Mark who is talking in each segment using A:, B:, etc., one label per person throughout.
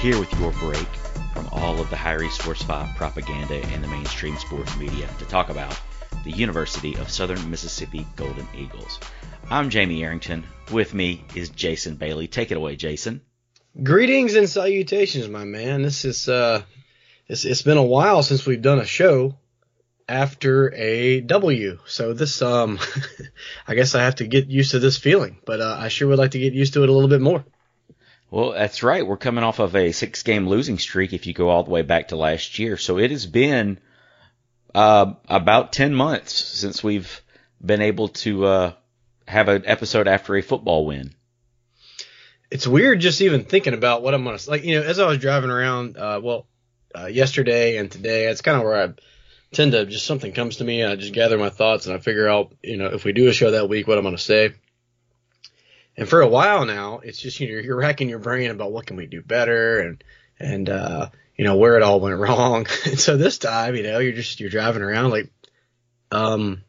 A: Here with your break from all of the Hyrie Sports 5 propaganda and the mainstream sports media to talk about the University of Southern Mississippi Golden Eagles. I'm Jamie Arrington. With me is Jason Bailey. Take it away, Jason.
B: Greetings and salutations, my man. This is uh, it's, it's been a while since we've done a show after a W. So this um, I guess I have to get used to this feeling, but uh, I sure would like to get used to it a little bit more.
A: Well, that's right. We're coming off of a six game losing streak if you go all the way back to last year. So it has been uh, about 10 months since we've been able to uh, have an episode after a football win.
B: It's weird just even thinking about what I'm gonna like. You know, as I was driving around, uh, well, uh, yesterday and today, it's kind of where I tend to just something comes to me, and I just gather my thoughts and I figure out, you know, if we do a show that week, what I'm gonna say. And for a while now, it's just you know you're racking your brain about what can we do better and and uh, you know where it all went wrong. and so this time, you know, you're just you're driving around like, um,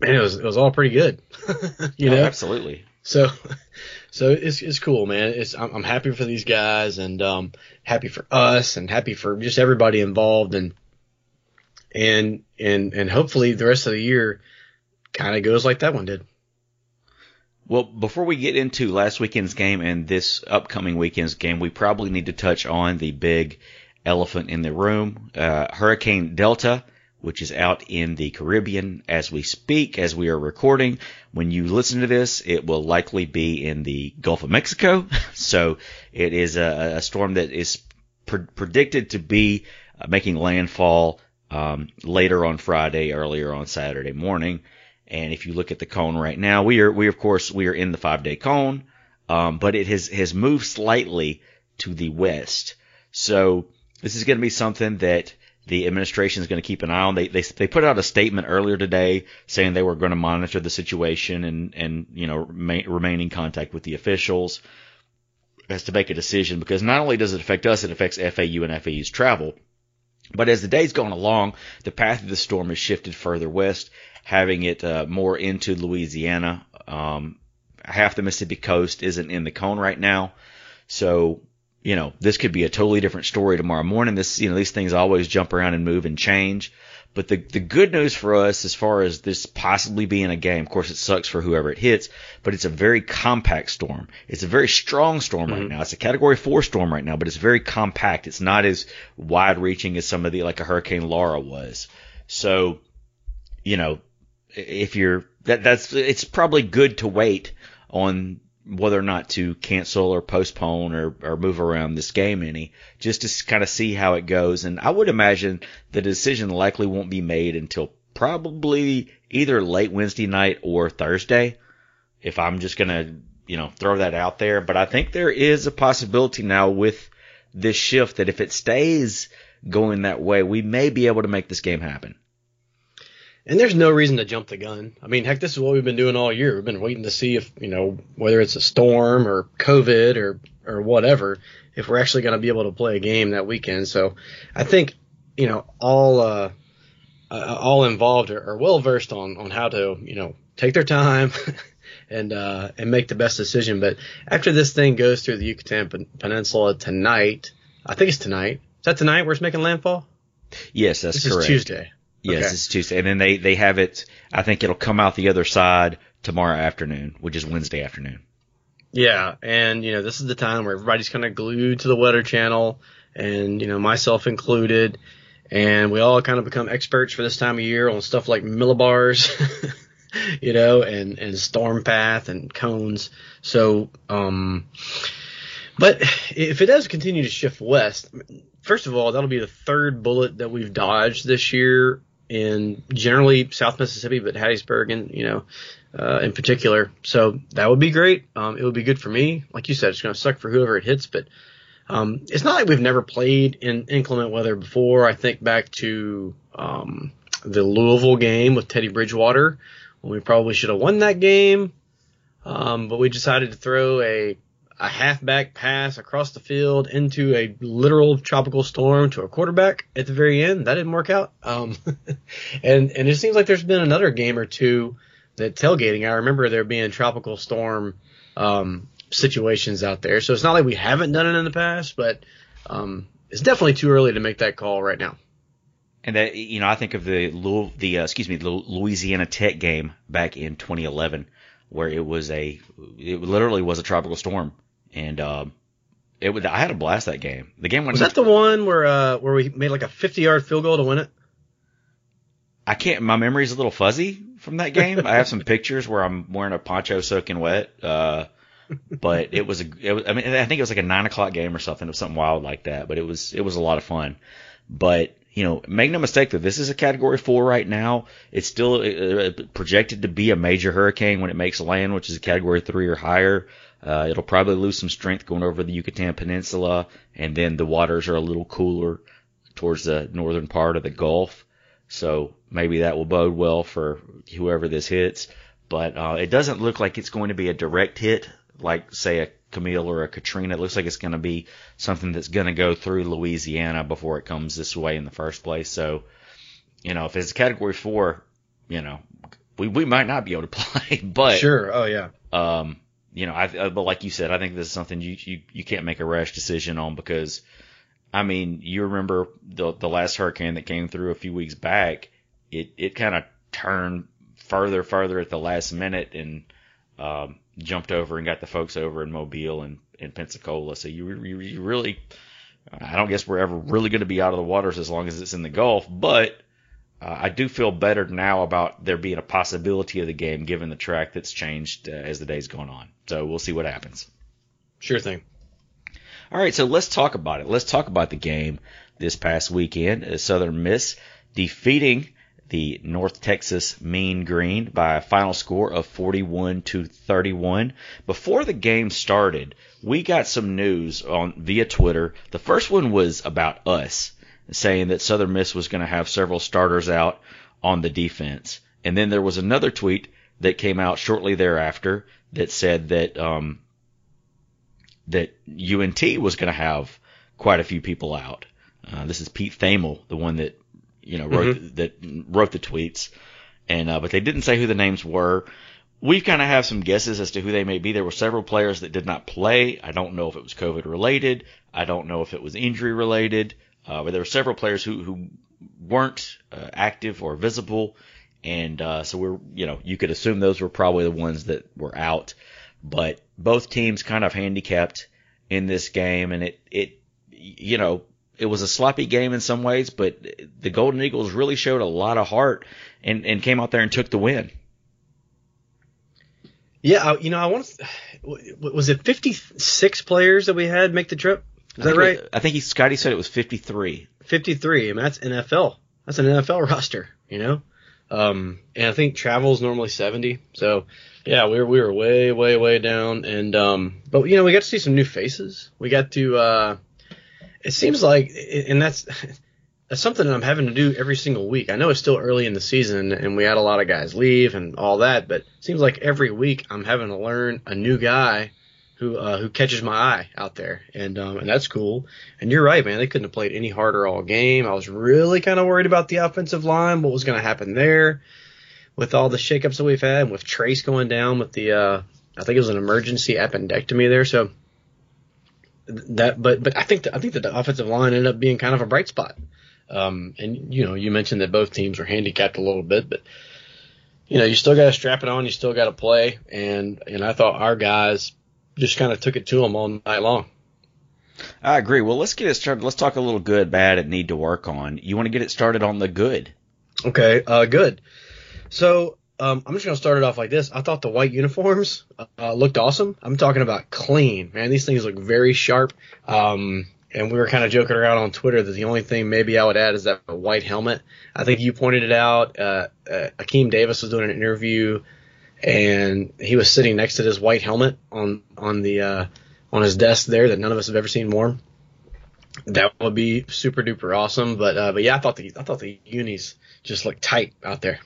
B: man, it was it was all pretty good. you
A: Oh,
B: know,
A: absolutely.
B: so, so it's it's cool, man. It's I'm, I'm happy for these guys and um happy for us and happy for just everybody involved and and and and hopefully the rest of the year kind of goes like that one did.
A: Well, before we get into last weekend's game and this upcoming weekend's game, we probably need to touch on the big elephant in the room, uh, Hurricane Delta, which is out in the Caribbean as we speak, as we are recording. When you listen to this, it will likely be in the Gulf of Mexico. So it is a, a storm that is pre- predicted to be uh, making landfall um, later on Friday, earlier on Saturday morning. And if you look at the cone right now, we are, we of course, we are in the five day cone, um, but it has, has moved slightly to the west. So this is going to be something that the administration is going to keep an eye on. They, they, they put out a statement earlier today saying they were going to monitor the situation and, and, you know, remain, remain in contact with the officials as to make a decision because not only does it affect us, it affects FAU and FAU's travel. But as the day's gone along, the path of the storm has shifted further west, having it uh, more into Louisiana. Um, half the Mississippi coast isn't in the cone right now, so you know this could be a totally different story tomorrow morning. This you know these things always jump around and move and change. But the the good news for us, as far as this possibly being a game, of course it sucks for whoever it hits, but it's a very compact storm. It's a very strong storm right now. It's a Category Four storm right now, but it's very compact. It's not as wide reaching as some of the like a Hurricane Laura was. So, you know, if you're that that's it's probably good to wait on whether or not to cancel or postpone or, or move around this game any, just to kind of see how it goes. And I would imagine the decision likely won't be made until probably either late Wednesday night or Thursday. If I'm just gonna, you know, throw that out there. But I think there is a possibility now with this shift that if it stays going that way, we may be able to make this game happen.
B: And there's no reason to jump the gun. I mean, heck, this is what we've been doing all year. We've been waiting to see if, you know, whether it's a storm or COVID or, or whatever, if we're actually going to be able to play a game that weekend. So I think, you know, all, uh, uh, all involved are, are well versed on, on how to, you know, take their time and, uh, and make the best decision. But after this thing goes through the Yucatan Pen- Peninsula tonight, I think it's tonight. Is that tonight where it's making landfall?
A: Yes, that's
B: This
A: correct.
B: is Tuesday.
A: Yes,
B: Okay.
A: it's Tuesday, and then they they have it. I think it'll come out the other side tomorrow afternoon, which is Wednesday afternoon.
B: Yeah, and you know this is the time where everybody's kind of glued to the Weather Channel, and you know myself included, and we all kind of become experts for this time of year on stuff like millibars, you know, and and storm path and cones. So, um, but if it does continue to shift west, first of all, that'll be the third bullet that we've dodged this year in generally South Mississippi, but Hattiesburg and you know uh, in particular. So that would be great. Um, it would be good for me. Like you said, it's going to suck for whoever it hits, but Um, it's not like we've never played in inclement weather before. I think back to um, the Louisville game with Teddy Bridgewater when we probably should have won that game, um, but we decided to throw a a halfback pass across the field into a literal tropical storm to a quarterback at the very end. That didn't work out. Um, and and it seems like there's been another game or two that tailgating. I remember there being tropical storm um, situations out there. So it's not like we haven't done it in the past, but um, it's definitely too early to make that call right now.
A: And that you know, I think of the the uh, excuse me, the Louisiana Tech game back in 2011, where it was a, it literally was a tropical storm, and um, it was. I had a blast that game. The game went.
B: was that the one where uh, where we made like a 50 yard field goal to win it.
A: I can't. My memory's a little fuzzy from that game. I have some pictures where I'm wearing a poncho soaking wet. Uh, but it was a. It was, I mean, I think it was like a nine o'clock game or something. It was something wild like that. But it was it was a lot of fun. But you know, make no mistake that this is a Category Four right now. It's still uh, projected to be a major hurricane when it makes land, which is a Category Three or higher. Uh, it'll probably lose some strength going over the Yucatan Peninsula, and then the waters are a little cooler towards the northern part of the Gulf. So maybe that will bode well for whoever this hits. But uh, it doesn't look like it's going to be a direct hit, like say a Camille or a Katrina. It looks like it's going to be something that's going to go through Louisiana before it comes this way in the first place. So, you know, if it's a Category Four, you know, we we might not be able to play. But
B: sure, oh yeah.
A: Um, you know, I, but like you said, I think this is something you, you, you can't make a rash decision on because, I mean, you remember the, the last hurricane that came through a few weeks back, it, it kind of turned further, further at the last minute and, um, jumped over and got the folks over in Mobile and, and Pensacola. So you, you, you really, I don't guess we're ever really going to be out of the waters as long as it's in the Gulf, but, uh, I do feel better now about there being a possibility of the game given the track that's changed uh, as the day's gone on. So we'll see what happens.
B: Sure thing.
A: All right, so let's talk about it. Let's talk about the game this past weekend. Uh, Southern Miss defeating the North Texas Mean Green by a final score of 41 to 31. Before the game started, we got some news on via Twitter. The first one was about us saying that Southern Miss was going to have several starters out on the defense. And then there was another tweet that came out shortly thereafter that said that um, that UNT was going to have quite a few people out. Uh, this is Pete Thamel, the one that you know wrote mm-hmm. the, that wrote the tweets, and uh, but they didn't say who the names were. We kind of have some guesses as to who they may be. There were several players that did not play. I don't know if it was COVID related. I don't know if it was injury related. Uh, but there were several players who, who weren't uh, active or visible, and uh, so we're you know you could assume those were probably the ones that were out. But both teams kind of handicapped in this game, and it it you know it was a sloppy game in some ways, but the Golden Eagles really showed a lot of heart and and came out there and took the win.
B: Yeah, you know, I want to. Was it 56 players that we had make the trip? Is that right?
A: I think he, Scotty said it was 53.
B: 53. I mean, that's NFL. That's an NFL roster, you know? Um, and I think travel is normally 70. So, yeah, we were, we were way, way, way down. And, um, but, you know, we got to see some new faces. We got to, uh, it seems like, and that's, that's something that I'm having to do every single week. I know it's still early in the season and we had a lot of guys leave and all that, but it seems like every week I'm having to learn a new guy who uh, who catches my eye out there, and um, and that's cool. And you're right, man. They couldn't have played any harder all game. I was really kind of worried about the offensive line, what was going to happen there, with all the shakeups that we've had, with Trace going down with the uh, I think it was an emergency appendectomy there. So that, but but I think the, I think that the offensive line ended up being kind of a bright spot. Um, and you know, you mentioned that both teams were handicapped a little bit, but you know, you still got to strap it on, you still got to play, and and I thought our guys just kind of took it to them all night long.
A: I agree. Well, let's get it started. Let's talk a little good, bad, and need to work on. You want to get it started on the good?
B: Okay, uh, good. So um, I'm just gonna start it off like this. I thought the white uniforms uh, looked awesome. I'm talking about clean, man. These things look very sharp. Um, and we were kind of joking around on Twitter that the only thing maybe I would add is that white helmet. I think you pointed it out. Uh, uh, Akeem Davis was doing an interview and he was sitting next to this white helmet on on the uh, on his desk there that none of us have ever seen worn. That would be super duper awesome. But uh, but yeah, I thought the I thought the unis just looked tight out there.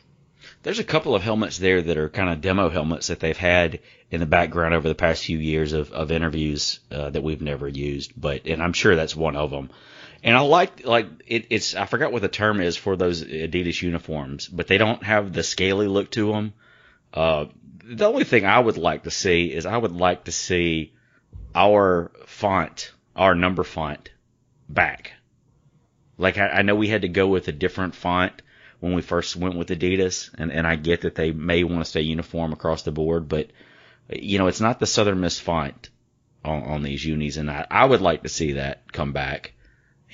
A: There's a couple of helmets there that are kind of demo helmets that they've had in the background over the past few years of, of interviews uh, that we've never used, but and I'm sure that's one of them. And I like like it, it's I forgot what the term is for those Adidas uniforms, but they don't have the scaly look to them. Uh, the only thing I would like to see is I would like to see our font, our number font, back. Like I, I know we had to go with a different font when we first went with Adidas, and, and I get that they may want to stay uniform across the board, but you know, it's not the Southern Miss font on, on these unis, and I, I would like to see that come back.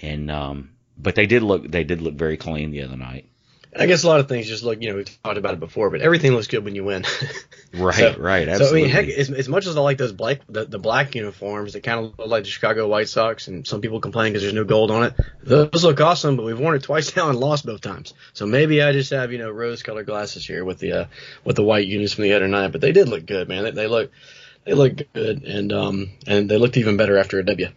A: And um, but they did look they did look very clean the other night.
B: I guess a lot of things just look, you know, we've talked about it before, but everything looks good when you win.
A: right, so, right, absolutely.
B: So I mean, heck, as, as much as I like those black, the, the black uniforms that kind of look like the Chicago White Sox, and some people complain because there's no gold on it. Those look awesome, but we've worn it twice now and lost both times. So maybe I just have, you know, rose-colored glasses here with the uh, with the white unis from the other night. But they did look good, man. They, they look they look good, and um and they looked even better after a W.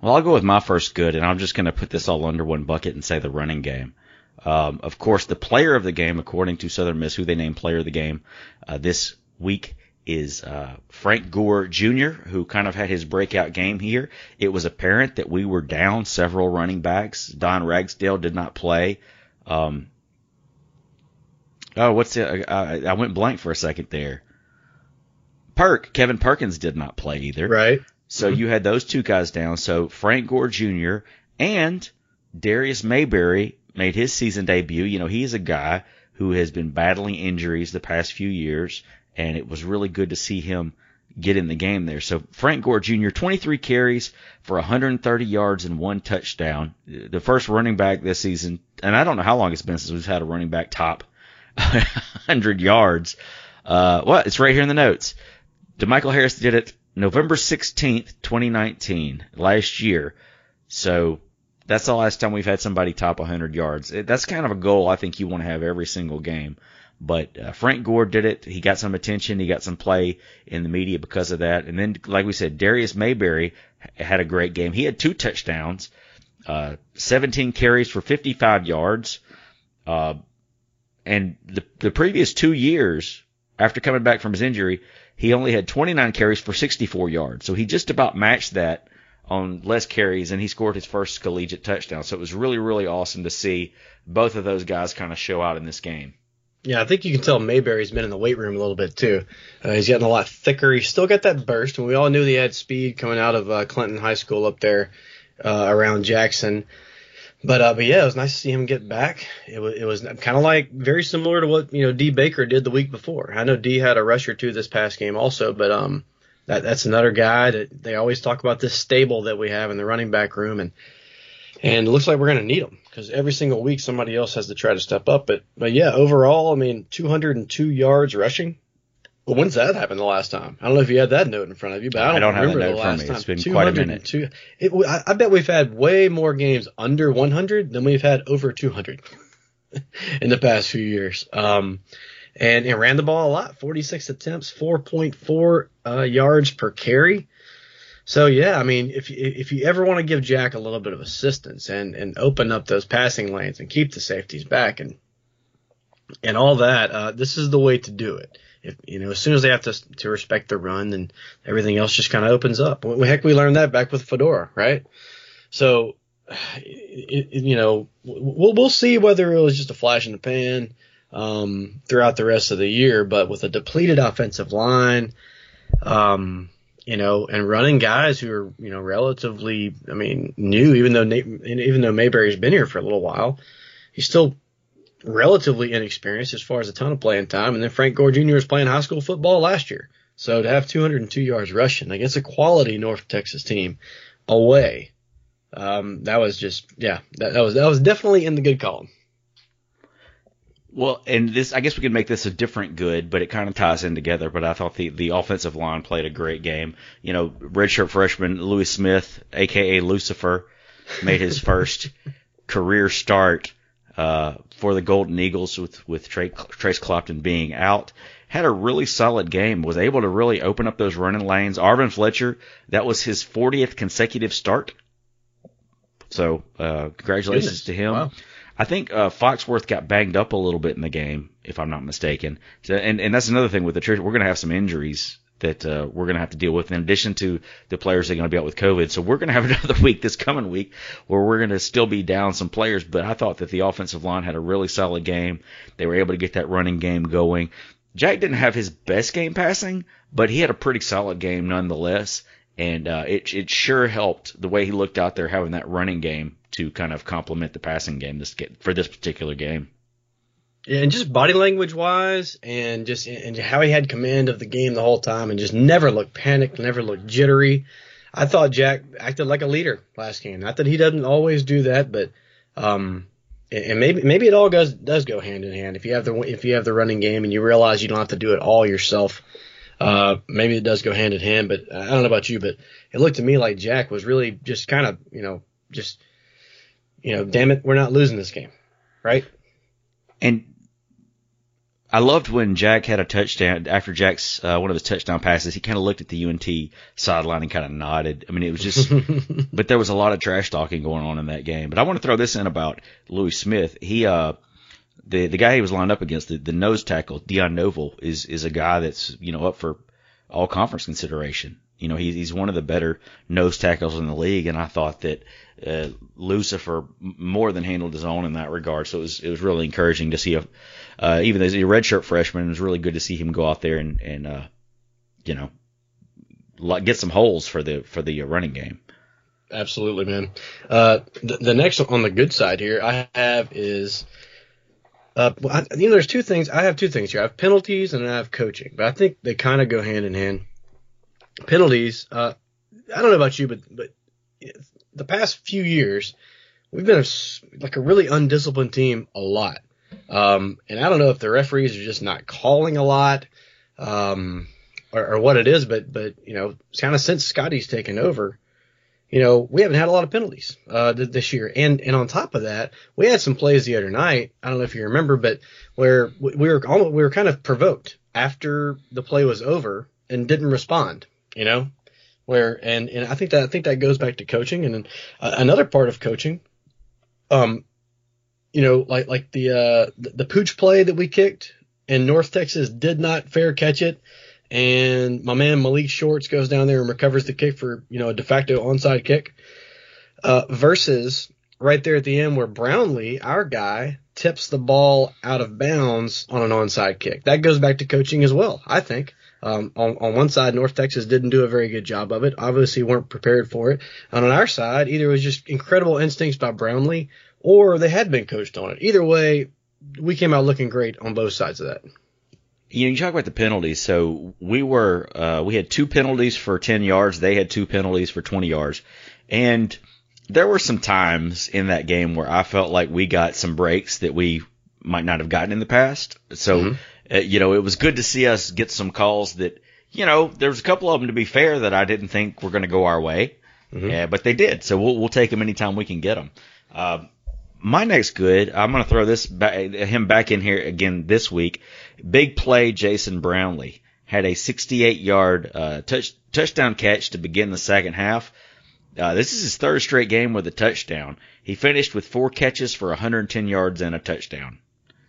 A: Well, I'll go with my first good, and I'm just going to put this all under one bucket and say the running game. Um, of course, the player of the game, according to Southern Miss, who they named player of the game uh, this week, is uh, Frank Gore Jr., who kind of had his breakout game here. It was apparent that we were down several running backs. Don Ragsdale did not play. Um, oh, what's it? I, I went blank for a second there. Perk, Kevin Perkins did not play either.
B: Right.
A: So mm-hmm. you had those two guys down. So Frank Gore Jr. and Darius Mayberry made his season debut. You know, he's a guy who has been battling injuries the past few years, and it was really good to see him get in the game there. So Frank Gore Jr., 23 carries for 130 yards and one touchdown. The first running back this season, and I don't know how long it's been since we've had a running back top 100 yards. Uh, well, it's right here in the notes. DeMichael Harris did it November 16th, 2019, last year. So that's the last time we've had somebody top 100 yards. That's kind of a goal I think you want to have every single game. But uh, Frank Gore did it. He got some attention. He got some play in the media because of that. And then, like we said, Darius Mayberry had a great game. He had two touchdowns, uh, 17 carries for 55 yards. Uh, and the, the previous two years, after coming back from his injury, he only had 29 carries for 64 yards. So he just about matched that on less carries, and he scored his first collegiate touchdown. So it was really, really awesome to see both of those guys kind of show out in this game.
B: Yeah, I think you can tell Mayberry's been in the weight room a little bit too. Uh, he's getting a lot thicker. He's still got that burst, and we all knew he had speed coming out of uh, Clinton High School up there uh, around Jackson. But uh, but yeah, it was nice to see him get back. It was it was kind of like very similar to what you know D Baker did the week before. I know D had a rush or two this past game also, but um that that's another guy that they always talk about this stable that we have in the running back room, and and it looks like we're going to need them because every single week somebody else has to try to step up. But but yeah, overall, I mean, 202 yards rushing. Well, when's that happened the last time? I don't know if you had that note in front of you, but I don't, I don't remember have that note the last time.
A: It's been quite a minute.
B: It, I, I bet we've had way more games under 100 than we've had over 200 in the past few years. Um, and it ran the ball a lot 46 attempts 4.4 uh, yards per carry. So yeah i mean if if you ever want to give jack a little bit of assistance and and open up those passing lanes and keep the safeties back and and all that uh, this is the way to do it. If you know as soon as they have to to respect the run then everything else just kind of opens up. Heck we learned that back with fedora right? So you know we'll we'll see whether it was just a flash in the pan um, throughout the rest of the year. But with a depleted offensive line, um, you know, and running guys who are you know relatively, I mean, new, even though even though Mayberry's been here for a little while, he's still relatively inexperienced as far as a ton of playing time. And then Frank Gore Jr. was playing high school football last year. So to have 202 yards rushing against a quality North Texas team away, um, that was just yeah, that, that was that was definitely in the good column.
A: Well, and this, I guess we could make this a different good, but it kind of ties in together. But I thought the, the offensive line played a great game. You know, redshirt freshman Louis Smith, aka Lucifer, made his first career start uh, for the Golden Eagles with with Trace Clopton being out. Had a really solid game. Was able to really open up those running lanes. Arvin Fletcher, that was his 40th consecutive start So uh, congratulations
B: Goodness.
A: to him.
B: Wow.
A: I think uh, Foxworth got banged up a little bit in the game, if I'm not mistaken. So, and and that's another thing with the church. We're going to have some injuries that uh, we're going to have to deal with in addition to the players that are going to be out with COVID. So we're going to have another week this coming week where we're going to still be down some players. But I thought that the offensive line had a really solid game. They were able to get that running game going. Jack didn't have his best game passing, but he had a pretty solid game nonetheless. And uh, it it sure helped the way he looked out there having that running game to kind of complement the passing game this get, for this particular game.
B: Yeah, and just body language wise, and just and how he had command of the game the whole time, and just never looked panicked, never looked jittery. I thought Jack acted like a leader last game. Not that he doesn't always do that, but um, and maybe maybe it all goes does go hand in hand. If you have the if you have the running game and you realize you don't have to do it all yourself, uh, maybe it does go hand in hand. But I don't know about you, but it looked to me like Jack was really just kind of you know just you know damn it, we're not losing this game, right?
A: And I loved when Jack had a touchdown after Jack's uh, one of his touchdown passes. He kind of looked at the UNT sideline and kind of nodded. I mean, it was just, but there was a lot of trash talking going on in that game. But I want to throw this in about Louis Smith. He, uh, the the guy he was lined up against, the, the nose tackle Dion Novil, is is a guy that's you know up for all conference consideration. You know, he's he's one of the better nose tackles in the league, and I thought that uh, Lucifer more than handled his own in that regard. So it was it was really encouraging to see a uh, even as a redshirt freshman, it was really good to see him go out there and and uh, you know get some holes for the for the uh, running game.
B: Absolutely, man. Uh, the, the next on the good side here I have is, uh, I, you know, there's two things. I have two things here. I have penalties and I have coaching, but I think they kind of go hand in hand. Penalties. Uh, I don't know about you, but but the past few years, we've been a like a really undisciplined team a lot. Um, and I don't know if the referees are just not calling a lot, um, or, or what it is, but but you know, kind of since Scotty's taken over, you know, we haven't had a lot of penalties uh, th- this year. And and on top of that, we had some plays the other night. I don't know if you remember, but where we we were almost, we were kind of provoked after the play was over and didn't respond. You know, where and and I think that I think that goes back to coaching and then uh, another part of coaching. Um, you know, like like the uh the, the pooch play that we kicked and North Texas did not fair catch it and my man Malik Shorts goes down there and recovers the kick for you know a de facto onside kick. Uh, versus right there at the end where Brownlee, our guy, tips the ball out of bounds on an onside kick. That goes back to coaching as well, I think. Um, on, on one side, North Texas didn't do a very good job of it. Obviously, weren't prepared for it. And on our side, either it was just incredible instincts by Brownlee, or they had been coached on it. Either way, we came out looking great on both sides of that.
A: You know, you talk about the penalties. So we were, uh, we had two penalties for 10 yards. They had two penalties for 20 yards. And there were some times in that game where I felt like we got some breaks that we might not have gotten in the past. So,
B: Mm-hmm.
A: uh, you know, it was good to see us get some calls that, you know, there was a couple of them to be fair that I didn't think were going to go our way.
B: Mhm.
A: Yeah, but they did. So we'll, we'll take them anytime we can get them. Uh, my next good, I'm going to throw this back, him back in here again this week. Big play, Jason Brownlee had a 68 yard uh, touch touchdown catch to begin the second half. Uh, this is his third straight game with a touchdown. He finished with four catches for 110 yards and a touchdown.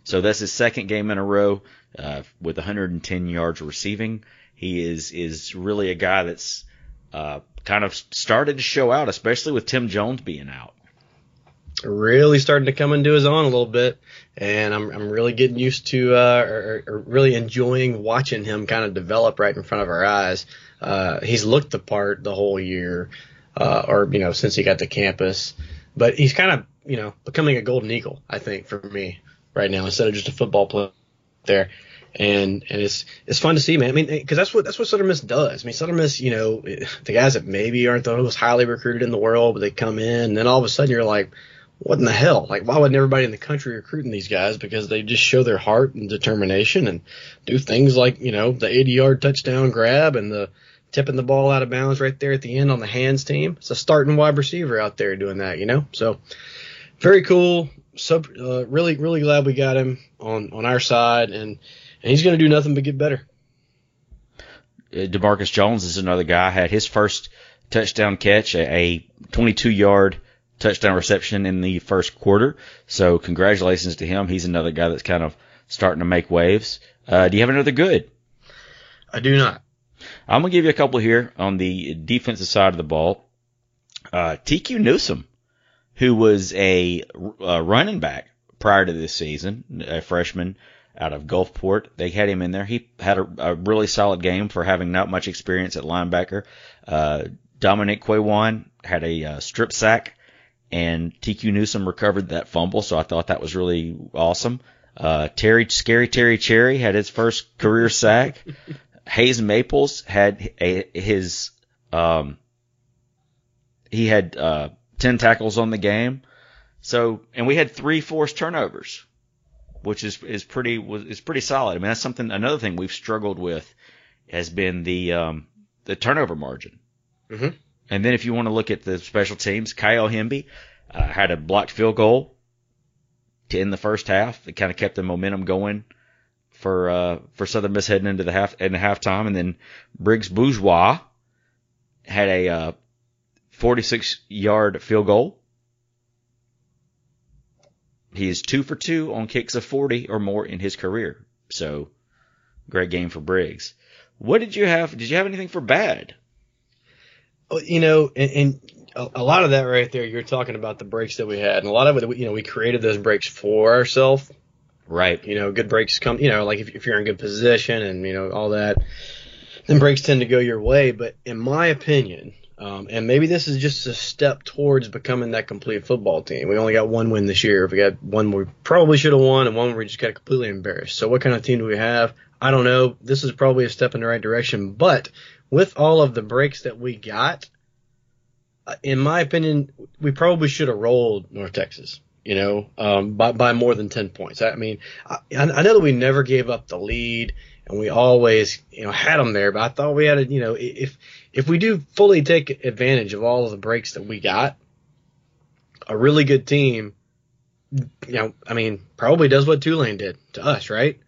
A: So that's his second game in a row uh, with 110 yards receiving. He is is really a guy that's uh, kind of started to show out, especially with Tim Jones being out.
B: Really starting to come into his own a little bit, and I'm I'm really getting used to uh, or, or really enjoying watching him kind of develop right in front of our eyes. Uh, he's looked the part the whole year, uh, or you know since he got to campus, but he's kind of you know becoming a golden eagle. I think for me right now instead of just a football player there. And and it's it's fun to see, man. I mean, because that's what that's what Southern Miss does. I mean, Southern Miss, you know, the guys that maybe aren't the most highly recruited in the world, but they come in, and then all of a sudden you're like, what in the hell? Like, why wouldn't everybody in the country recruiting these guys? Because they just show their heart and determination and do things like, you know, the 80 yard touchdown grab and the tipping the ball out of bounds right there at the end on the hands team. It's a starting wide receiver out there doing that, you know? So very cool. So, uh, really, really glad we got him on, on our side and, and he's going to do nothing but get better.
A: Uh, Demarcus Jones is another guy had his first touchdown catch, a, a 22 yard touchdown reception in the first quarter. So congratulations to him. He's another guy that's kind of starting to make waves. Uh, do you have another good?
B: I do not.
A: I'm gonna give you a couple here on the defensive side of the ball. Uh, TQ Newsom, who was a, a running back prior to this season, a freshman out of Gulfport. They had him in there. He had a, a really solid game for having not much experience at linebacker. Uh, Dominic Quewon had a uh, strip sack, and TQ Newsom recovered that fumble. So I thought that was really awesome. Uh, Terry, scary Terry Cherry had his first career sack. Hayes Maples had a, his, um, he had, uh, 10 tackles on the game. So, and we had three forced turnovers, which is, is pretty, was, is pretty solid. I mean, that's something, another thing we've struggled with has been the, um, the turnover margin.
B: Mm-hmm.
A: And then if you want to look at the special teams, Kyle Hemby, uh, had a blocked field goal to end the first half. It kind of kept the momentum going for uh, for Southern Miss heading into the half the halftime, and then Briggs Bourgeois had a uh, 46 yard field goal. He is two for two on kicks of 40 or more in his career. So great game for Briggs. What did you have? Did you have anything for bad?
B: You know, and, and a, lot of that right there, you're talking about the breaks that we had, and a lot of it, you know, we created those breaks for ourselves.
A: Right.
B: You know, good breaks come, you know, like if, if you're in good position and, you know, all that, then breaks tend to go your way. But in my opinion, um, and maybe this is just a step towards becoming that complete football team. We only got one win this year. We got one we probably should have won and one we just got completely embarrassed. So what kind of team do we have? I don't know. This is probably a step in the right direction, but with all of the breaks that we got, uh, in my opinion, we probably should have rolled North Texas you know, um, by, by more than 10 points. I mean, I, I know that we never gave up the lead and we always, you know, had them there, but I thought we had to, you know, if, if we do fully take advantage of all of the breaks that we got, a really good team, you know, I mean, probably does what Tulane did to us, right?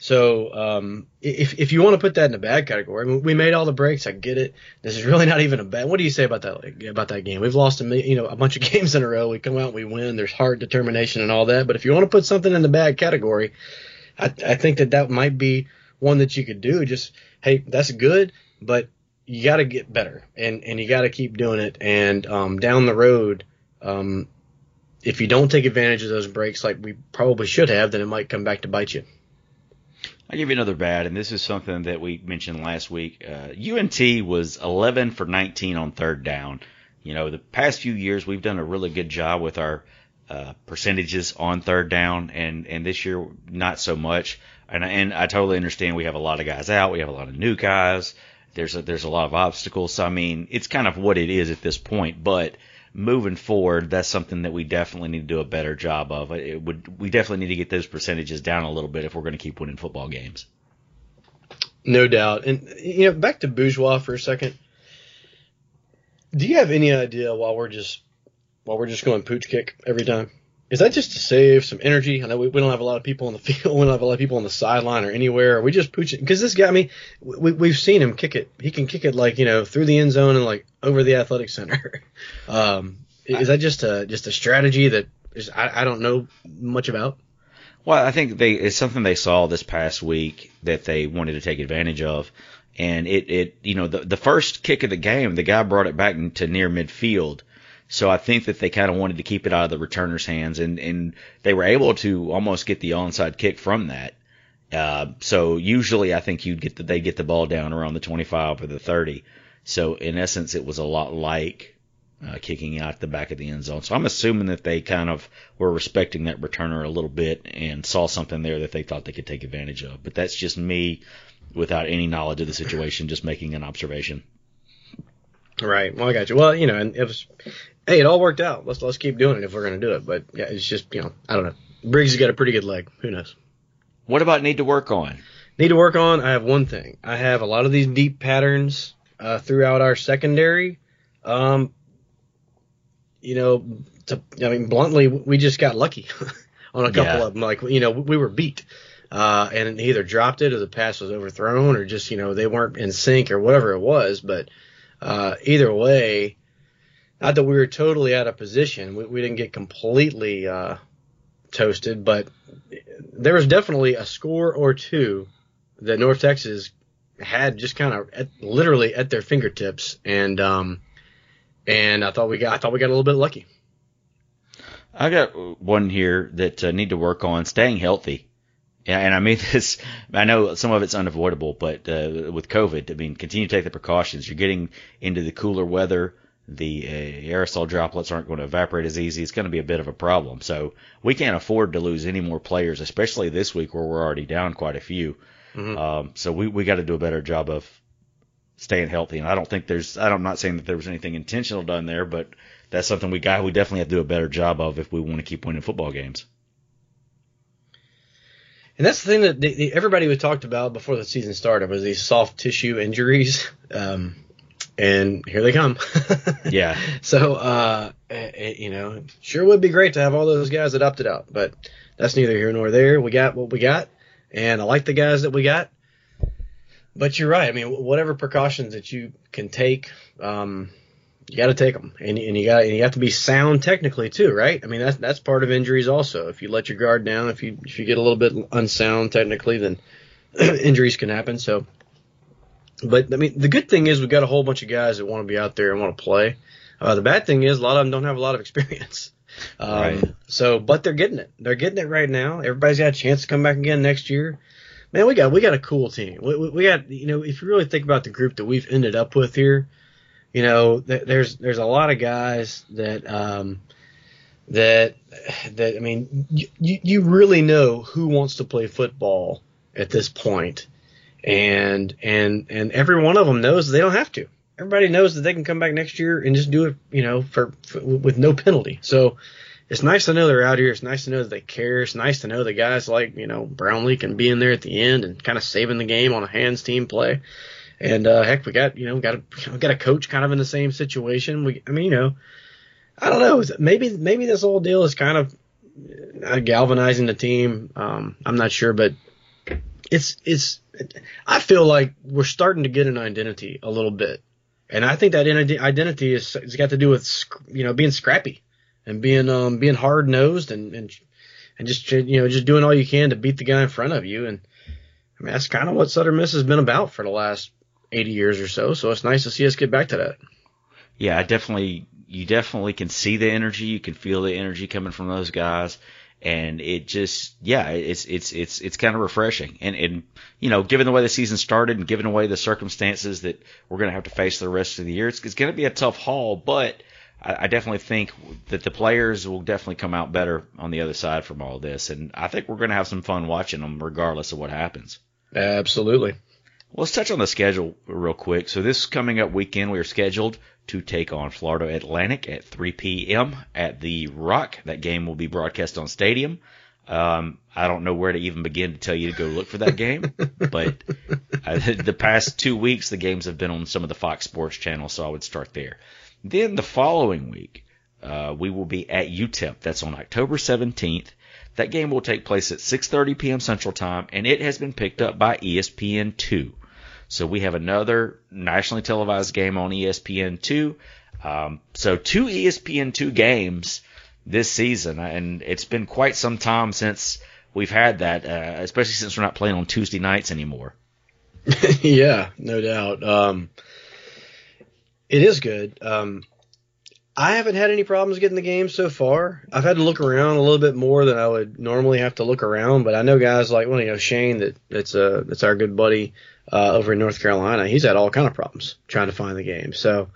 B: So um, if if you want to put that in the bad category, I mean, we made all the breaks. I get it. This is really not even a bad. What do you say about that about that game? We've lost a you know a bunch of games in a row. We come out, and we win. There's hard determination and all that. But if you want to put something in the bad category, I, I think that that might be one that you could do. Just hey, that's good, but you got to get better and and you got to keep doing it. And um, down the road, um, if you don't take advantage of those breaks like we probably should have, then it might come back to bite you.
A: I'll give you another bad, and this is something that we mentioned last week. Uh, UNT was 11 for 19 on third down. You know, the past few years we've done a really good job with our uh, percentages on third down, and and this year not so much. And and I totally understand we have a lot of guys out, we have a lot of new guys. There's a, there's a lot of obstacles. So I mean, it's kind of what it is at this point, but moving forward, that's something that we definitely need to do a better job of. It would we definitely need to get those percentages down a little bit if we're going to keep winning football games.
B: No doubt. And you know, back to Bourgeois for a second. Do you have any idea why we're just why we're just going pooch kick every time? Is that just to save some energy? I know we, we don't have a lot of people on the field. We don't have a lot of people on the sideline or anywhere. Are we just pooching? Because this guy, I mean, we, we've seen him kick it. He can kick it like, you know, through the end zone and like over the athletic center. um, is that just a, just a strategy that is, I, I don't know much about?
A: Well, I think they, it's something they saw this past week that they wanted to take advantage of. And it, it, you know, the, the first kick of the game, the guy brought it back to near midfield so I think that they kind of wanted to keep it out of the returner's hands, and and they were able to almost get the onside kick from that. Uh, so usually I think you'd get the, they get the ball down around the 25 or the 30. So in essence, it was a lot like uh, kicking out the back of the end zone. So I'm assuming that they kind of were respecting that returner a little bit and saw something there that they thought they could take advantage of. But that's just me without any knowledge of the situation, just making an observation.
B: Right. Well, I got you. Well, you know, and it was hey, it all worked out. Let's let's keep doing it if we're gonna do it. But yeah, it's just you know I don't know. Briggs has got a pretty good leg. Who knows?
A: What about need to work on?
B: Need to work on. I have one thing. I have a lot of these deep patterns uh, throughout our secondary. Um, you know, to, I mean, bluntly, we just got lucky on a couple yeah. of them. Like, you know, we were beat. Uh, and either dropped it or the pass was overthrown or just, you know, they weren't in sync or whatever it was. But, uh, either way, not that we were totally out of position. We, we didn't get completely uh, toasted, but there was definitely a score or two that North Texas had just kind of literally at their fingertips, and um, and I thought we got I thought we got a little bit lucky.
A: I got one here that uh, need to work on staying healthy. Yeah, and I mean this. I know some of it's unavoidable, but uh, with COVID, I mean, continue to take the precautions. You're getting into the cooler weather. The uh, aerosol droplets aren't going to evaporate as easy. It's going to be a bit of a problem. So we can't afford to lose any more players, especially this week where we're already down quite a few. Mm-hmm. Um, so we we got to do a better job of staying healthy. And I don't think there's. I'm not saying that there was anything intentional done there, but that's something we got. We definitely have to do a better job of if we want to keep winning football games.
B: And that's the thing that everybody was talked about before the season started was these soft tissue injuries. Um, and here they come.
A: yeah.
B: So, uh, it, you know, sure would be great to have all those guys that opted out, but that's neither here nor there. We got what we got, and I like the guys that we got. But you're right. I mean, whatever precautions that you can take, um, you got to take them, and, and you got and you have to be sound technically too, right? I mean that's that's part of injuries also. If you let your guard down, if you if you get a little bit unsound technically, then injuries can happen. So, but I mean the good thing is we've got a whole bunch of guys that want to be out there and want to play. Uh, the bad thing is a lot of them don't have a lot of experience. Um, right. So, but they're getting it. They're getting it right now. Everybody's got a chance to come back again next year. Man, we got we got a cool team. We, we, we got you know if you really think about the group that we've ended up with here you know, th- there's there's a lot of guys that um, that that I mean, you you really know who wants to play football at this point, and and and every one of them knows they don't have to. Everybody knows that they can come back next year and just do it, you know, for, for with no penalty. So it's nice to know they're out here. It's nice to know that they care. It's nice to know the guys like you know Brownlee can be in there at the end and kind of saving the game on a hands team play. And uh, heck, we got you know got a got a coach kind of in the same situation. We, I mean, you know, I don't know. Maybe maybe this whole deal is kind of uh, galvanizing the team. Um, I'm not sure, but it's it's. I feel like we're starting to get an identity a little bit, and I think that identity is it's got to do with you know being scrappy and being um being hard nosed and and and just you know just doing all you can to beat the guy in front of you and. I mean, that's kind of what Southern Miss has been about for the last 80 years or so. So it's nice to see us get back to that.
A: Yeah, I definitely, you definitely can see the energy. You can feel the energy coming from those guys. And it just, yeah, it's, it's, it's, it's kind of refreshing. And, and, you know, given the way the season started and given away the circumstances that we're going to have to face the rest of the year, it's, it's going to be a tough haul, but I, I definitely think that the players will definitely come out better on the other side from all this. And I think we're going to have some fun watching them regardless of what happens.
B: Absolutely.
A: Well, let's touch on the schedule real quick. So this coming up weekend, we are scheduled to take on Florida Atlantic at 3 p.m. at the Rock. That game will be broadcast on Stadium. Um, I don't know where to even begin to tell you to go look for that game, but uh, the past two weeks the games have been on some of the Fox Sports channels, so I would start there. Then the following week, uh, we will be at UTEP. That's on October 17th that game will take place at 6:30 p.m. Central Time, and it has been picked up by ESPN2. So we have another nationally televised game on ESPN2. Um, so two ESPN2 games this season, and it's been quite some time since we've had that, uh, especially since we're not playing on Tuesday nights anymore.
B: yeah, no doubt. Um, it is good. Um, I haven't had any problems getting the game so far. I've had to look around a little bit more than I would normally have to look around, but I know guys like well, you know Shane that that's uh that's our good buddy uh, over in North Carolina. He's had all kind of problems trying to find the game. So,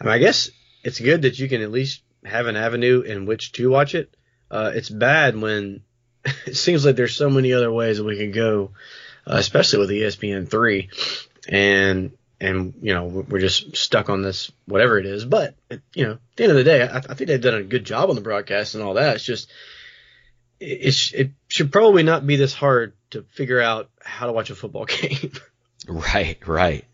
B: I mean, I guess it's good that you can at least have an avenue in which to watch it. Uh, it's bad when it seems like there's so many other ways that we can go, uh, especially with ESPN three, and and you know we're just stuck on this whatever it is. But you know, at the end of the day, I, I think they've done a good job on the broadcast and all that. It's just it, it should probably not be this hard to figure out how to watch a football game.
A: Right, right.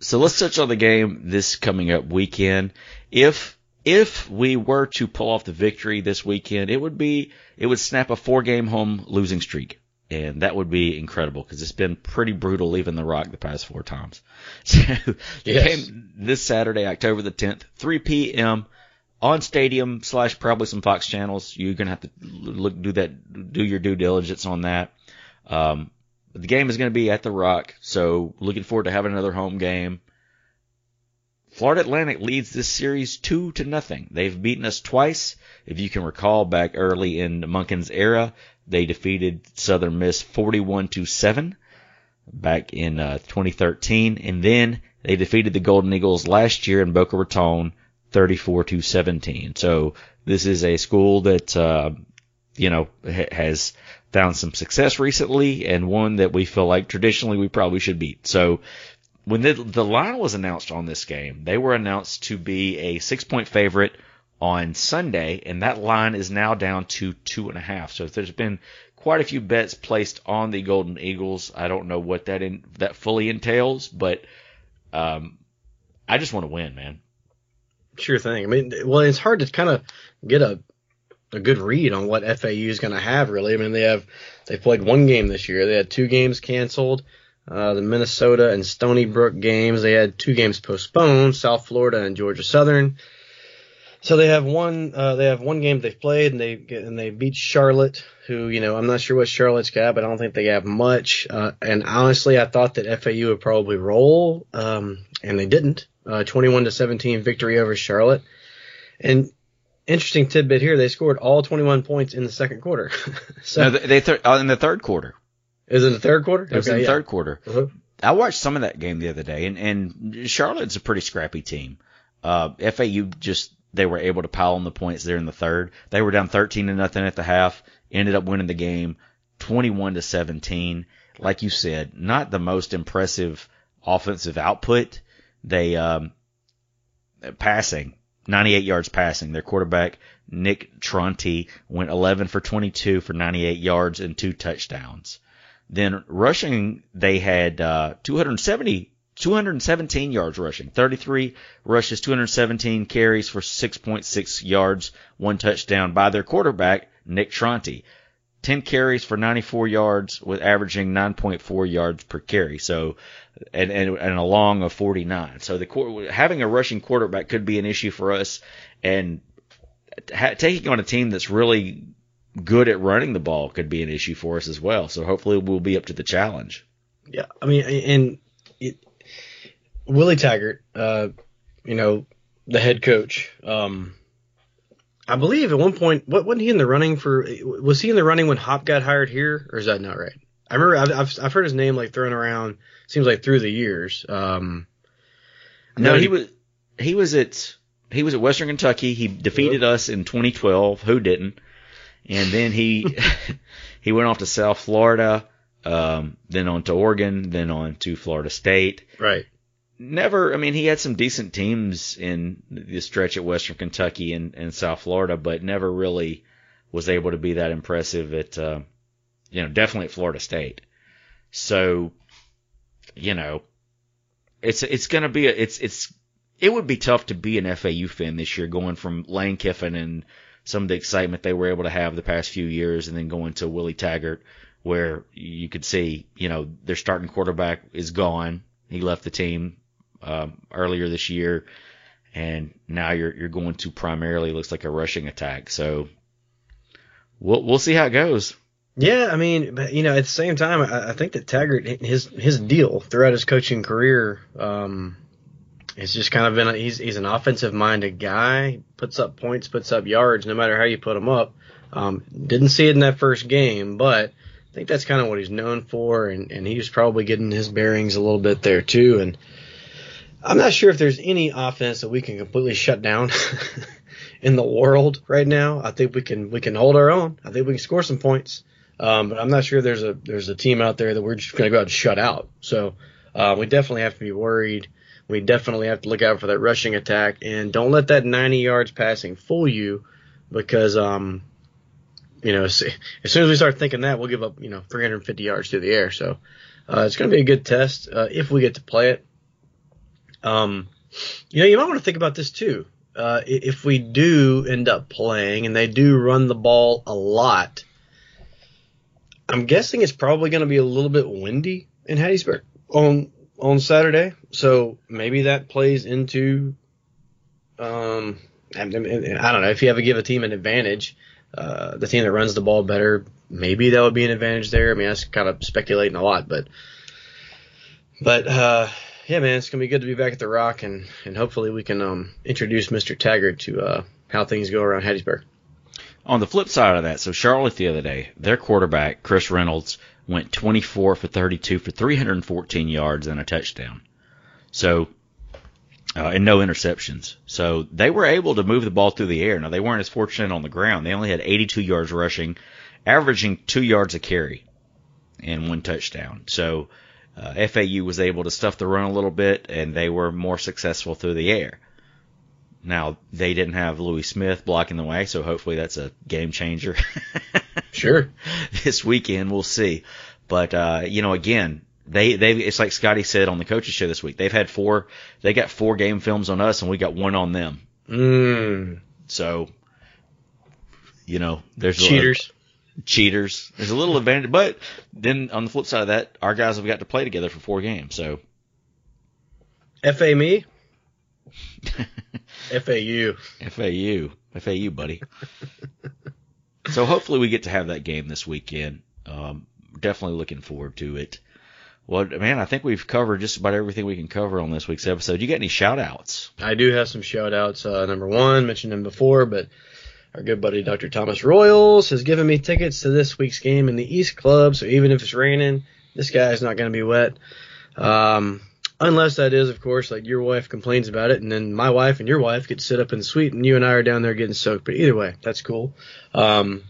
A: so let's touch on the game this coming up weekend. If if we were to pull off the victory this weekend, it would be it would snap a four game home losing streak and that would be incredible because it's been pretty brutal leaving the Rock the past four times. So
B: Yes.
A: game this Saturday, October the 10th, 3 p.m. on Stadium slash probably some Fox channels. You're gonna have to look do that do your due diligence on that. Um, but the game is going to be at the Rock, so looking forward to having another home game. Florida Atlantic leads this series two to nothing. They've beaten us twice. If you can recall, back early in Monken's era, they defeated Southern Miss 41 to seven back in uh, 2013, and then they defeated the Golden Eagles last year in Boca Raton 34 to 17. So this is a school that uh, you know ha- has found some success recently, and one that we feel like traditionally we probably should beat. So when the, the line was announced on this game, they were announced to be a six point favorite on Sunday, and that line is now down to two and a half. So there's been quite a few bets placed on the Golden Eagles. I don't know what that in, that fully entails, but um, I just want to win, man.
B: Sure thing. I mean, well, it's hard to kind of get a a good read on what FAU is going to have. Really, I mean, they have they played one game this year. They had two games canceled. Uh, the Minnesota and Stony Brook games. They had two games postponed. South Florida and Georgia Southern. So they have one. Uh, they have one game they've played, and they and they beat Charlotte, who you know I'm not sure what Charlotte's got, but I don't think they have much. Uh, and honestly, I thought that FAU would probably roll, um, and they didn't. Uh, 21 to 17 victory over Charlotte. And interesting tidbit here: they scored all 21 points in the second quarter. so
A: No, they, uh, in the third quarter.
B: is it the third quarter?
A: It was in the
B: yeah.
A: third quarter.
B: Uh-huh.
A: I watched some of that game the other day, and, and Charlotte's a pretty scrappy team. Uh, FAU just they were able to pile on the points there in the third. They were down 13 to nothing at the half, ended up winning the game 21 to 17. Like you said, not the most impressive offensive output. They um, passing 98 yards passing. Their quarterback Nick Tronti went 11 for 22 for 98 yards and two touchdowns. Then rushing, they had uh, 270, 217 yards rushing, 33 rushes, 217 carries for 6.6 yards, one touchdown by their quarterback Nick Tronti. 10 carries for 94 yards with averaging 9.4 yards per carry. So, and, and, and a long of 49. So the having a rushing quarterback could be an issue for us and ha- taking on a team that's really good at running the ball could be an issue for us as well. So hopefully we'll be up to the challenge.
B: Yeah, I mean, and it, Willie Taggart, uh, you know, the head coach. Um, I believe at one point, what wasn't he in the running for? Was he in the running when Hop got hired here, or is that not right? I remember I've I've, I've heard his name like thrown around. Seems like through the years. Um,
A: No,
B: know
A: he was he was at he was at Western Kentucky. He defeated us in 2012. Who didn't? And then he he went off to South Florida, um, then on to Oregon, then on to Florida State.
B: right.
A: Never, I mean, he had some decent teams in the stretch at Western Kentucky and, and South Florida, but never really was able to be that impressive at, uh, you know, definitely at Florida State. So, you know, it's it's gonna be a, it's it's it would be tough to be an FAU fan this year, going from Lane Kiffin and some of the excitement they were able to have the past few years, and then going to Willie Taggart, where you could see, you know, their starting quarterback is gone. He left the team um, earlier this year, and now you're you're going to primarily looks like a rushing attack. So we'll we'll see how it goes.
B: Yeah, I mean, but you know, at the same time, I, I think that Taggart, his his deal throughout his coaching career, um, it's just kind of been a, he's he's an offensive minded guy. Puts up points, puts up yards, no matter how you put him up. Um, didn't see it in that first game, but I think that's kind of what he's known for, and and he was probably getting his bearings a little bit there too. And I'm not sure if there's any offense that we can completely shut down. in the world right now, I think we can we can hold our own. I think we can score some points. Um, but I'm not sure there's a there's a team out there that we're just going to go out and shut out. So uh, we definitely have to be worried. We definitely have to look out for that rushing attack, and don't let that 90 yards passing fool you, because um, you know as, as soon as we start thinking that, we'll give up you know 350 yards through the air. So uh, it's going to be a good test uh, if we get to play it. Um, you know, you might want to think about this too. Uh, if we do end up playing and they do run the ball a lot, I'm guessing it's probably going to be a little bit windy in Hattiesburg on on Saturday, so maybe that plays into. Um, I, I don't know if you to give a team an advantage, uh, the team that runs the ball better, maybe that would be an advantage there. I mean, that's kind of speculating a lot, but but uh, yeah, man, it's gonna be good to be back at the Rock, and and hopefully we can um, introduce Mr. Taggart to uh, how things go around Hattiesburg.
A: On the flip side of that, so Charlotte the other day, their quarterback Chris Reynolds went 24 for 32 for 314 yards and a touchdown. So uh, and no interceptions. So they were able to move the ball through the air. Now they weren't as fortunate on the ground. They only had 82 yards rushing, averaging two yards a carry, and one touchdown. So uh, FAU was able to stuff the run a little bit, and they were more successful through the air. Now they didn't have Louis Smith blocking the way, so hopefully that's a game changer.
B: sure.
A: This weekend we'll see, but uh, you know again they they it's like Scotty said on the coaches show this week. They've had four they got four game films on us and we got one on them.
B: Mm.
A: So you know there's
B: cheaters.
A: Cheaters. There's a little advantage, but then on the flip side of that, our guys have got to play together for four games. So
B: FA me. FAU.
A: FAU. FAU, buddy. so hopefully we get to have that game this weekend. Um, definitely looking forward to it. Well, man, I think we've covered just about everything we can cover on this week's episode. You got any shout outs?
B: I do have some shout outs. Uh, number one, mentioned him before, but our good buddy Dr. Thomas Royals has given me tickets to this week's game in the East Club. So even if it's raining, this guy's not going to be wet. Um, Unless that is, of course, like your wife complains about it, and then my wife and your wife get sit up in the suite, and you and I are down there getting soaked. But either way, that's cool. Um,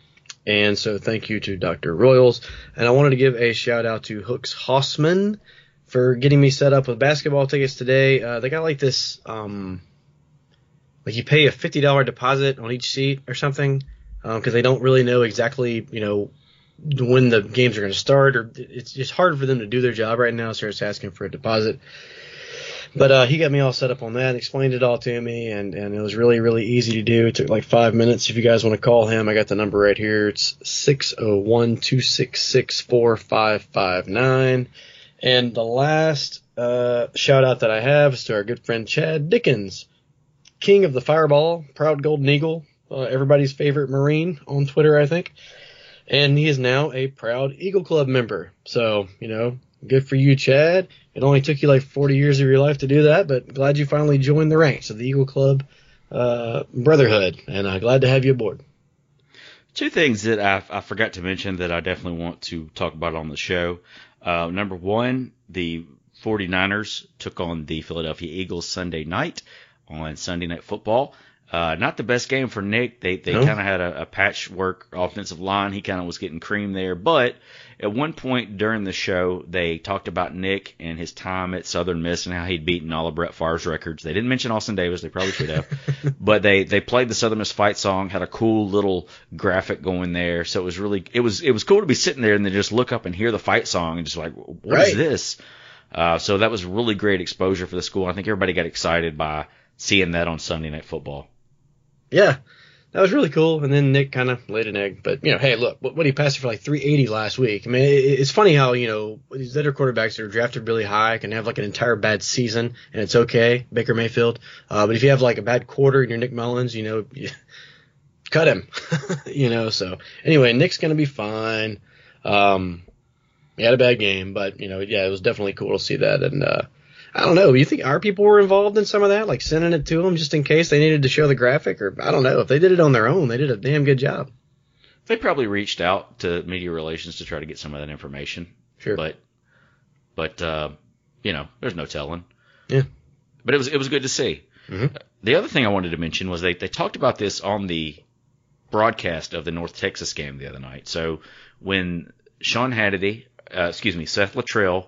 B: and so thank you to Dr. Royals. And I wanted to give a shout out to Hooks Hossman for getting me set up with basketball tickets today. Uh, they got like this, um, like you pay a $50 deposit on each seat or something, because um, they don't really know exactly, you know, when the games are going to start, or it's just hard for them to do their job right now. So it's asking for a deposit. But uh, he got me all set up on that, explained it all to me, and, and it was really, really easy to do. It took like five minutes. If you guys want to call him, I got the number right here. It's 601 266 4559. And the last uh, shout out that I have is to our good friend Chad Dickens, king of the fireball, proud golden eagle, uh, everybody's favorite Marine on Twitter, I think and he is now a proud Eagle Club member. So, you know, good for you, Chad. It only took you like 40 years of your life to do that, but glad you finally joined the ranks of the Eagle Club uh, Brotherhood, and uh, glad to have you aboard.
A: Two things that I, I, forgot to mention that I definitely want to talk about on the show. Uh, number one, the 49ers took on the Philadelphia Eagles Sunday night on Sunday Night Football. Uh, not the best game for Nick. They they no. kind of had a, a, patchwork offensive line. He kind of was getting cream there. But at one point during the show, they talked about Nick and his time at Southern Miss and how he'd beaten all of Brett Favre's records. They didn't mention Austin Davis. They probably should have. but they they played the Southern Miss fight song. Had a cool little graphic going there. So it was really it was it was cool to be sitting there and then just look up and hear the fight song and just like what right. is this? Uh, so that was really great exposure for the school. I think everybody got excited by seeing that on Sunday Night Football
B: yeah, that was really cool. And then Nick kind of laid an egg. But, you know, hey, look, what, what he passed for like 380 last week. I mean, it, it's funny how, you know, these other quarterbacks that are drafted really high can have like an entire bad season and it's okay, Baker Mayfield. Uh, but if you have like a bad quarter and you're Nick Mullens, you know, you, cut him, you know. So anyway, Nick's to be fine. Um, he had a bad game, but, you know, yeah, it was definitely cool to see that. And, uh, I don't know. You think our people were involved in some of that, like sending it to them just in case they needed to show the graphic, or I don't know. If they did it on their own, they did a damn good job.
A: They probably reached out to media relations to try to get some of that information.
B: Sure.
A: But, but uh, you know, there's no telling.
B: Yeah.
A: But it was it was good to see.
B: Mm-hmm.
A: The other thing I wanted to mention was they they talked about this on the broadcast of the North Texas game the other night. So when Sean Hannity, uh, excuse me, Seth Littrell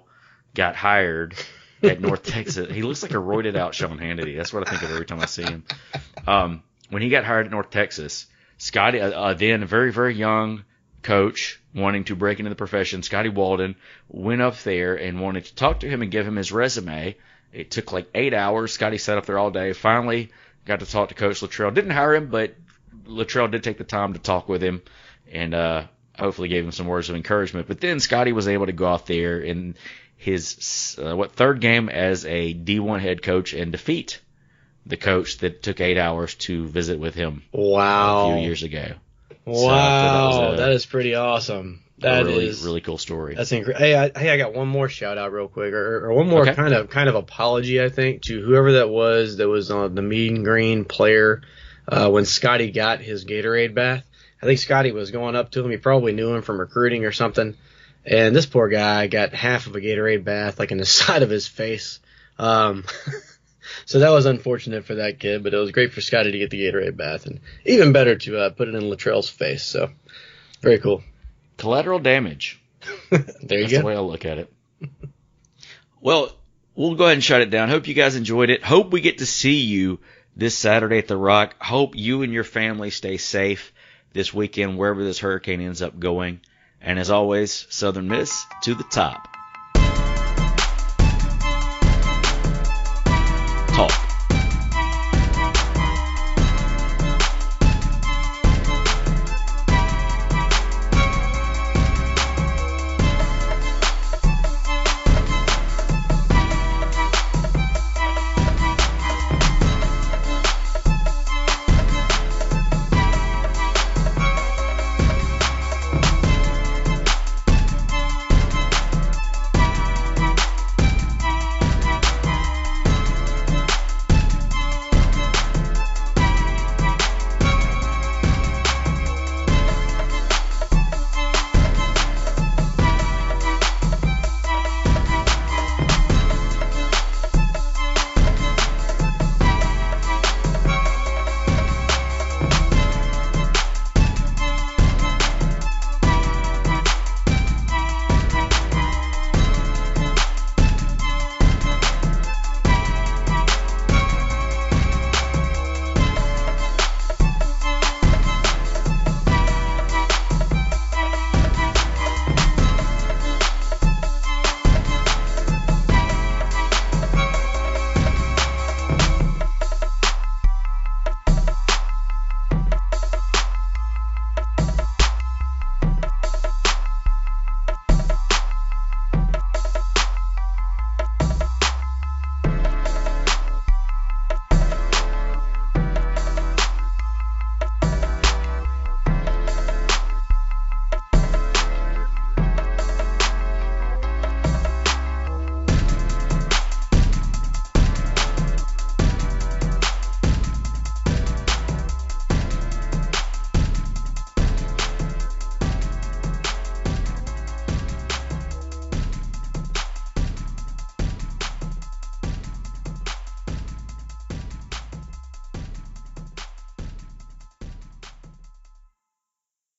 A: got hired at North Texas. He looks like a roided out Sean Hannity. That's what I think of every time I see him. Um, when he got hired at North Texas, Scotty, uh, uh, then a very, very young coach wanting to break into the profession, Scotty Walden, went up there and wanted to talk to him and give him his resume. It took like eight hours. Scotty sat up there all day. Finally, got to talk to Coach Littrell. Didn't hire him, but Littrell did take the time to talk with him. And uh, hopefully gave him some words of encouragement. But then Scotty was able to go out there in his uh, what third game as a D1 head coach and defeat the coach that took eight hours to visit with him
B: Wow.
A: a few years ago.
B: Wow,
A: So that a-
B: that is pretty awesome. That
A: a really
B: is-
A: really cool story.
B: That's incredible. Hey, I, hey, I got one more shout out real quick, or, or one more
A: Okay.
B: kind of kind of apology, I think, to whoever that was that was on the mean green player uh, when Scotty got his Gatorade bath. I think Scotty was going up to him. He probably knew him from recruiting or something. And this poor guy got half of a Gatorade bath, like in the side of his face. Um, so that was unfortunate for that kid, but it was great for Scotty to get the Gatorade bath, and even better to uh, put it in Littrell's face. So very cool.
A: Collateral damage.
B: There you
A: That's
B: go.
A: the way I look at it. well, we'll go ahead and shut it down. Hope you guys enjoyed it. Hope we get to see you this Saturday at the Rock. Hope you and your family stay safe this weekend, wherever this hurricane ends up going. And as always, Southern Miss to the top.